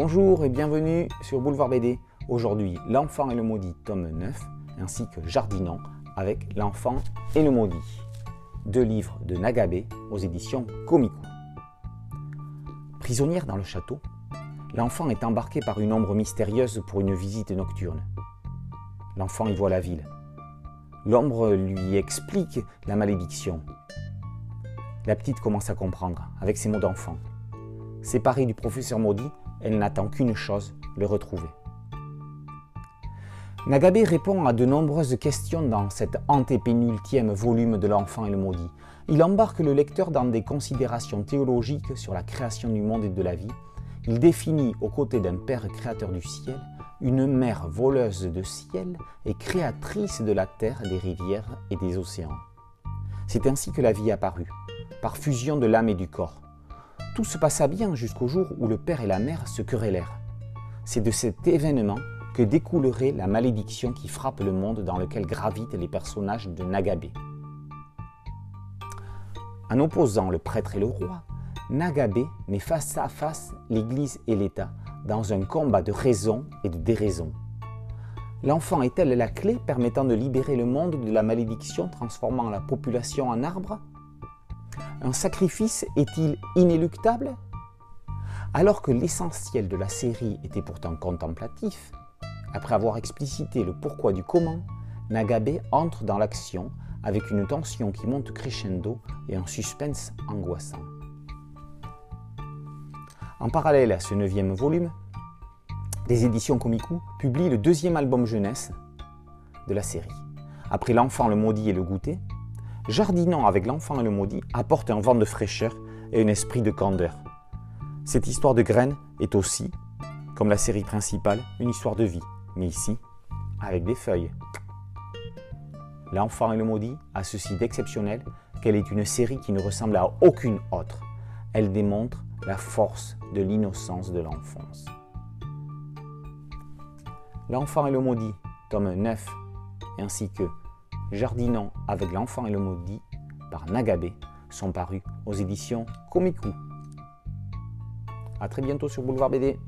Bonjour et bienvenue sur Boulevard BD. Aujourd'hui, L'enfant et le maudit, tome 9, ainsi que Jardinant avec L'enfant et le maudit. Deux livres de Nagabe aux éditions Komiku. Prisonnière dans le château, l'enfant est embarqué par une ombre mystérieuse pour une visite nocturne. L'enfant y voit la ville. L'ombre lui explique la malédiction. La petite commence à comprendre avec ses mots d'enfant. Séparée du professeur maudit, elle n'attend qu'une chose, le retrouver. Nagabe répond à de nombreuses questions dans cet antépénultième volume de L'Enfant et le Maudit. Il embarque le lecteur dans des considérations théologiques sur la création du monde et de la vie. Il définit, aux côtés d'un Père créateur du ciel, une mère voleuse de ciel et créatrice de la terre, des rivières et des océans. C'est ainsi que la vie apparut, par fusion de l'âme et du corps. Tout se passa bien jusqu'au jour où le père et la mère se querellèrent. C'est de cet événement que découlerait la malédiction qui frappe le monde dans lequel gravitent les personnages de Nagabe. En opposant le prêtre et le roi, Nagabe met face à face l'Église et l'État dans un combat de raison et de déraison. L'enfant est-elle la clé permettant de libérer le monde de la malédiction transformant la population en arbre? Un sacrifice est-il inéluctable? Alors que l'essentiel de la série était pourtant contemplatif, après avoir explicité le pourquoi du comment, Nagabe entre dans l'action avec une tension qui monte crescendo et un suspense angoissant. En parallèle à ce neuvième volume, les éditions Komiku publient le deuxième album jeunesse de la série. Après L'enfant, le maudit et le goûter, Jardinant avec l'enfant et le maudit apporte un vent de fraîcheur et un esprit de candeur. Cette histoire de graines est aussi, comme la série principale, une histoire de vie, mais ici, avec des feuilles. L'enfant et le maudit a ceci d'exceptionnel qu'elle est une série qui ne ressemble à aucune autre. Elle démontre la force de l'innocence de l'enfance. L'enfant et le maudit, tome 9, ainsi que Jardinant avec l'enfant et le maudit par Nagabe sont parus aux éditions Komiku. A très bientôt sur Boulevard BD.